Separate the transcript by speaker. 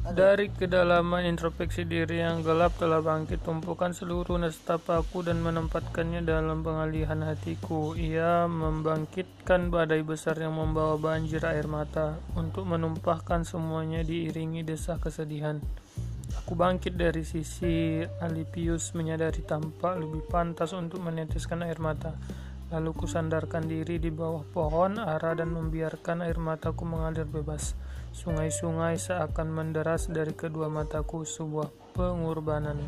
Speaker 1: Dari kedalaman introspeksi diri yang gelap telah bangkit tumpukan seluruh nestapaku dan menempatkannya dalam pengalihan hatiku. Ia membangkitkan badai besar yang membawa banjir air mata untuk menumpahkan semuanya diiringi desah kesedihan. Aku bangkit dari sisi Alipius menyadari tampak lebih pantas untuk meneteskan air mata. Lalu kusandarkan diri di bawah pohon ara dan membiarkan air mataku mengalir bebas. Sungai-sungai seakan menderas dari kedua mataku sebuah pengorbanan.